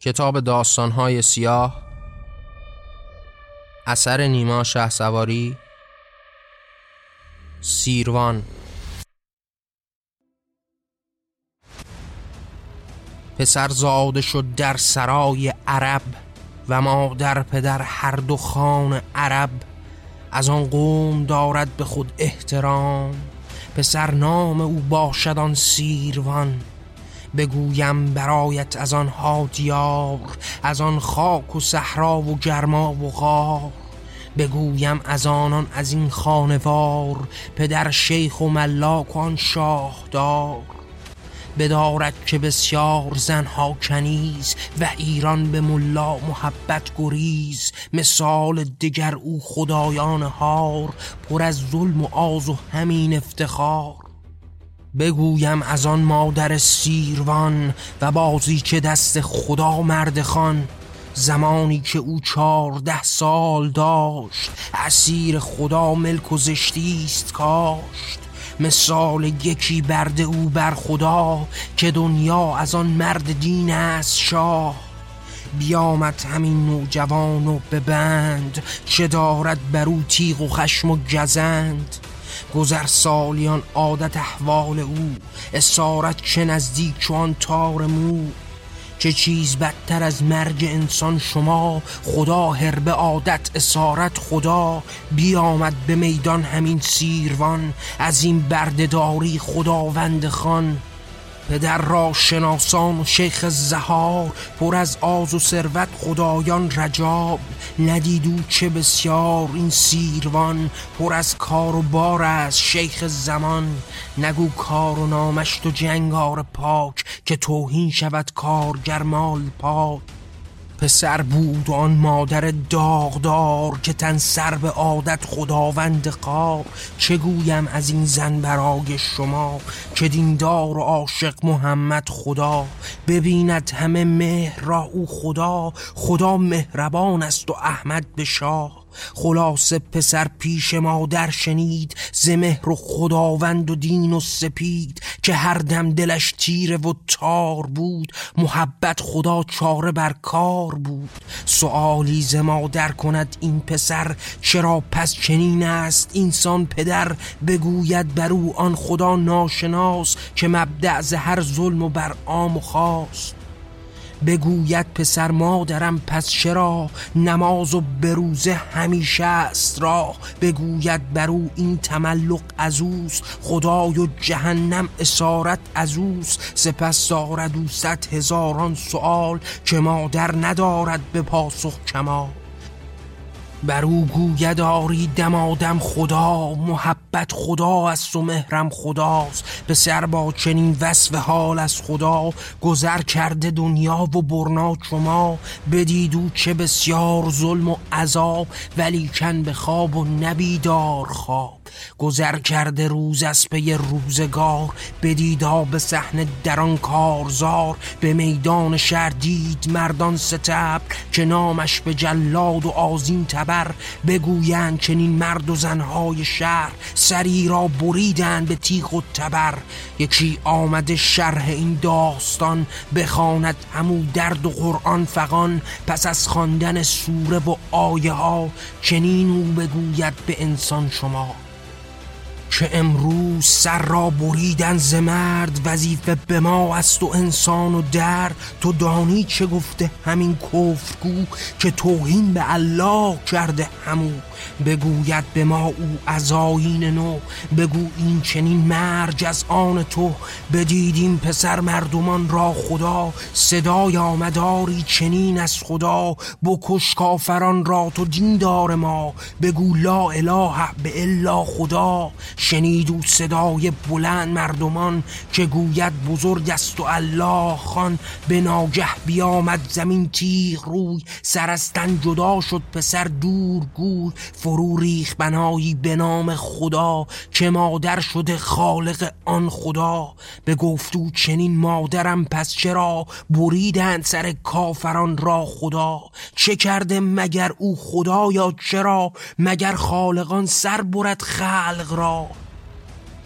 کتاب داستانهای سیاه اثر نیما شه سواری سیروان. پسر زاده شد در سرای عرب و مادر پدر هر دو خان عرب. از آن قوم دارد به خود احترام. پسر نام او باشد آن سیروان. بگویم برایت از آن هادیار از آن خاک و صحرا و گرما و غار. بگویم از آنان از این خانوار پدر شیخ و ملاک و آن شاهدار. بدارد که بسیار زنها کنیز و ایران به ملا محبت گریز. مثال دگر او خدایان هار پر از ظلم و آز و همین افتخار. بگویم از آن مادر سیروان و بازی که دست خدا مرد خان زمانی که او چارده سال داشت اسیر خدا ملک و زشتیست کاشت. مثال یکی برده او بر خدا که دنیا از آن مرد دین است شاه. بیامد همین نوجوان و ببند چه دارد بر او تیغ و خشم و گزند. گذر سالیان عادت احوال او اسارت چه نزدیک چون تار مو. چه چیز بدتر از مرگ انسان شما خدا هربه عادت اسارت خدا. بیامد به میدان همین سیروان از این بردهداری خداوند خان. پدر را شناسان و شیخ زهار پر از آز و ثروت خدایان رجاب. ندیدو چه بسیار این سیروان پر از کار و بار از شیخ زمان. نگو کار و نامشت و جنگار پاک که توهین شود کارگر مال پاک. پسر بود آن مادر داغدار که تن سر به عادت خداوند قار چه گویم از این زن برای شما که دیندار و عاشق محمد خدا؟ ببیند همه مهر را او خدا خدا مهربان است و احمد به شاه. خلاصه پسر پیش مادر شنید ز مهر و خداوند و دین و سپید. که هر دم دلش تیره و تار بود محبت خدا چاره بر کار بود. سؤالی ز مادر کند این پسر چرا پس چنین است؟ اینسان پدر بگوید بر او آن خدا ناشناس که مبدع ز هر ظلم و بر عام و خاص بگوید پسر مادرم پس چرا؟ نماز و بروزه همیشه است را. بگوید بر او این تملق از اوست. خدای و جهنم اسارت از اوست. سپس دارد او صد هزاران سوال که مادر ندارد به پاسخ کمال. بر او گوید آری دمادم خدا محبت خدا است و مهرم خداست. به سر با چنین وصف حال از خدا گذر کرده دنیا و برنا شما بدیدو چه بسیار ظلم و عذاب ولی کن به خواب و نبیدار خواب. گذر کرده روز از پی روزگار بدیدا به صحنه در کارزار. به میدان شهر دید مردان ستبر که نامش به جلاد و آزین تبر. بگویند چنین مرد و زنهای شهر سری را بریدن به تیغ و تبر. یکی آمده شرح این داستان بخواند همو درد و قرآن فقان پس از خواندن سوره و آیه ها چنین او بگوید به انسان شما. که امروز سر را بریدن ز مرد وظیفه به ما است و انسان و در تو دانی چه گفته همین کفرگو که توهین به الله کرده همو. بگوید به ما او از آیین نو بگو این چنین مرج از آن تو. بدیدیم پسر مردمان را خدا صدای آمداری چنین از خدا. بکش کافران را تو دیندار ما. بگو لا اله به الا خدا. شنید او صدای بلند مردمان که گوید بزرگ است و الله خان به ناگه بیامد زمین تیغ روی سرستن جدا شد پسر دور گوی فرو ریخ بنایی به نام خدا که مادر شده خالق آن خدا. به گفتو چنین مادرم پس چرا بریدند سر کافران را خدا؟ چه کرده مگر او خدا یا چرا مگر خالقان سر برد خلق را؟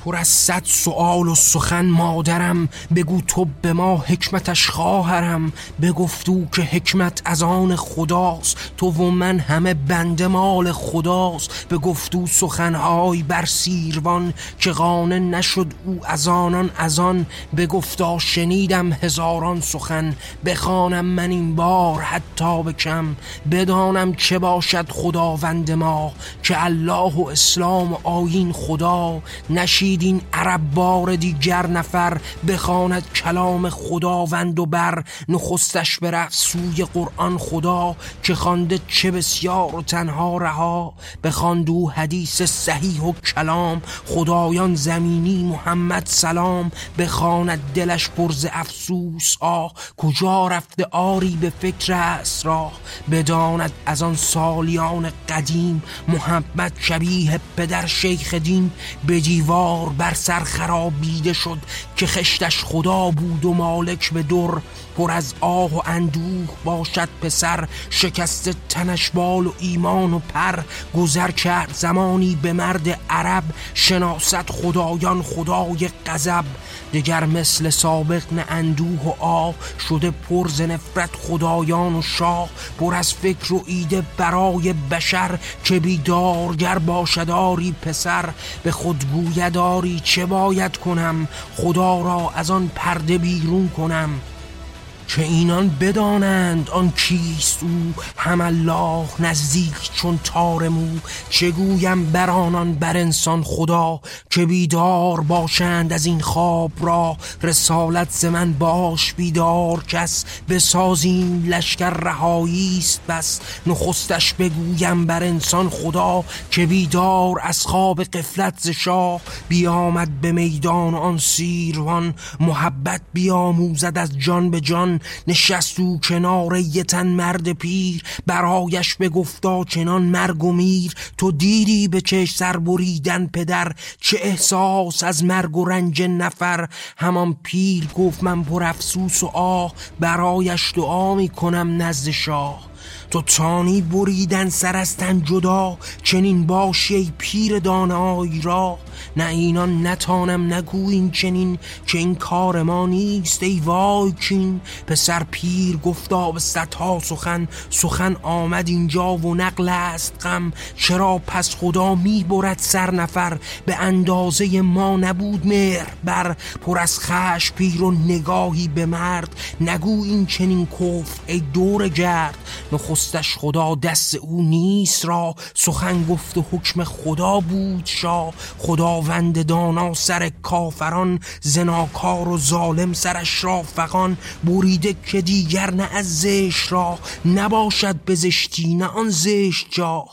پر از صد سؤال و سخن مادرم بگو تو به ما حکمتش خواهرم بگفتو که حکمت از آن خداست تو و من همه بند مال خداست بگفتو سخنهای بر سیروان که قانه نشد او از آنان از آن بگفتا شنیدم هزاران سخن بخوانم من این بار حتی بکم بدانم چه باشد خداوند ما که الله و اسلام و آیین خدا نشید این عرب بار دیگر نفر بخواند کلام خداوند و بر نخستش برفت سوی قرآن خدا که خوانده چه بسیار و تنها رها بخواندو حدیث صحیح و کلام خدایان زمینی محمد سلام بخواند دلش پرز افسوس آه کجا رفته آری به فکر اسرا بداند از آن سالیان قدیم محمد شبیه پدر شیخ دین به دیوار بر سر خرابیده شد که خشتش خدا بود و مالک به در پر از آه و اندوه باشد پسر شکست تنش بال و ایمان و پر گذر کرد زمانی به مرد عرب شناست خدایان خدای غضب. دگر مثل سابق نه اندوه و آه شده پرز نفرت خدایان و شاه پر از فکر و ایده برای بشر که بیدارگر باشداری پسر به خود گویداری چه باید کنم؟ خدا را از آن پرده بیرون کنم. که اینان بدانند آن کیست او. هم الله نزدیک چون تار مو. چگویم بر آنان بر انسان خدا که بیدار باشند از این خواب را. رسالت ز من باش بیدار کس. بسازیم لشکر رهایی است بس. نخستش بگویم بر انسان خدا که بیدار از خواب قفلت ز شاه. بیامد به میدان آن سیروان. محبت بیاموزد از جان به جان. نشست او کنار یه تن مرد پیر برایش بگفتا چنان مرگ و میر تو دیدی به چش سر بریدن پدر چه احساس از مرگ و رنج نفر؟ همان پیر گفت من پر افسوس و آه برایش دعا می کنم نزد شاه. تو تانی بریدن سر از تن جدا چنین باشی پیر دانای را. نه اینان نتانم نگو این چنین که این کار ما نیست ای وای کین. پسر پیر گفتا به ستها سخن سخن آمد اینجا و نقل است غم. چرا پس خدا می برد سر نفر؟ به اندازه ما نبود مهر بر. پر از خش پیر و نگاهی به مرد. نگو این چنین کفر ای دور گرد. نخستش خدا دست او نیست را. سخن گفت و حکم خدا بود شاه خداوند دانا سر کافران زناکار و ظالم سرش را فقان بریده که دیگر نه از زشت را. نباشد به زشتی نه آن زشت جا.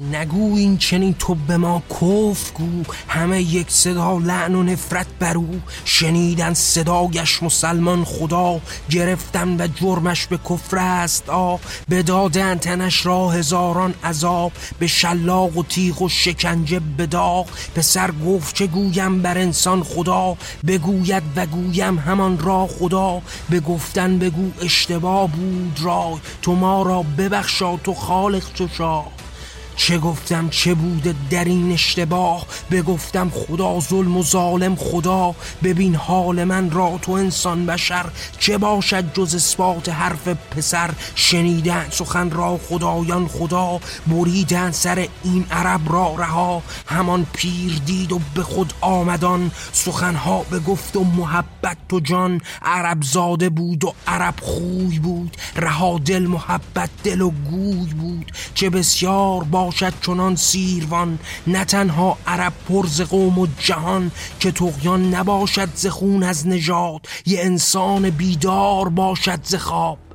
نگو این چنین تو به ما کف گو. همه یک صدا لعن و نفرت بر او شنیدن صدایش مسلمان خدا. گرفتن و جرمش به کفر است آ. بدادن تنش را هزاران عذاب به شلاق و تیغ و شکنجه بداغ پسر گفت چه گویم بر انسان خدا. بگوید و گویم همان را خدا. به گفتن بگو اشتباه بود رای. تو ما را ببخشا تو خالق تو شاه. چه گفتم چه بوده در این اشتباه؟ بگفتم خدا ظلم و ظالم خدا. ببین حال من را تو انسان بشر چه باشد جز اثبات حرف پسر؟ شنیدن سخن را خدایان خدا بریدن سر این عرب را رها. همان پیر دید و به خود آمدان سخنها به گفت و محبت تو جان. عرب زاده بود و عرب خوی بود رها دل محبت دل و گوی بود. چه بسیار با باشد چنان سیروان نه تنها عرب پرز قوم و جهان که تقیان نباشد ز خون از نژاد. یه انسان بیدار باشد ز خواب.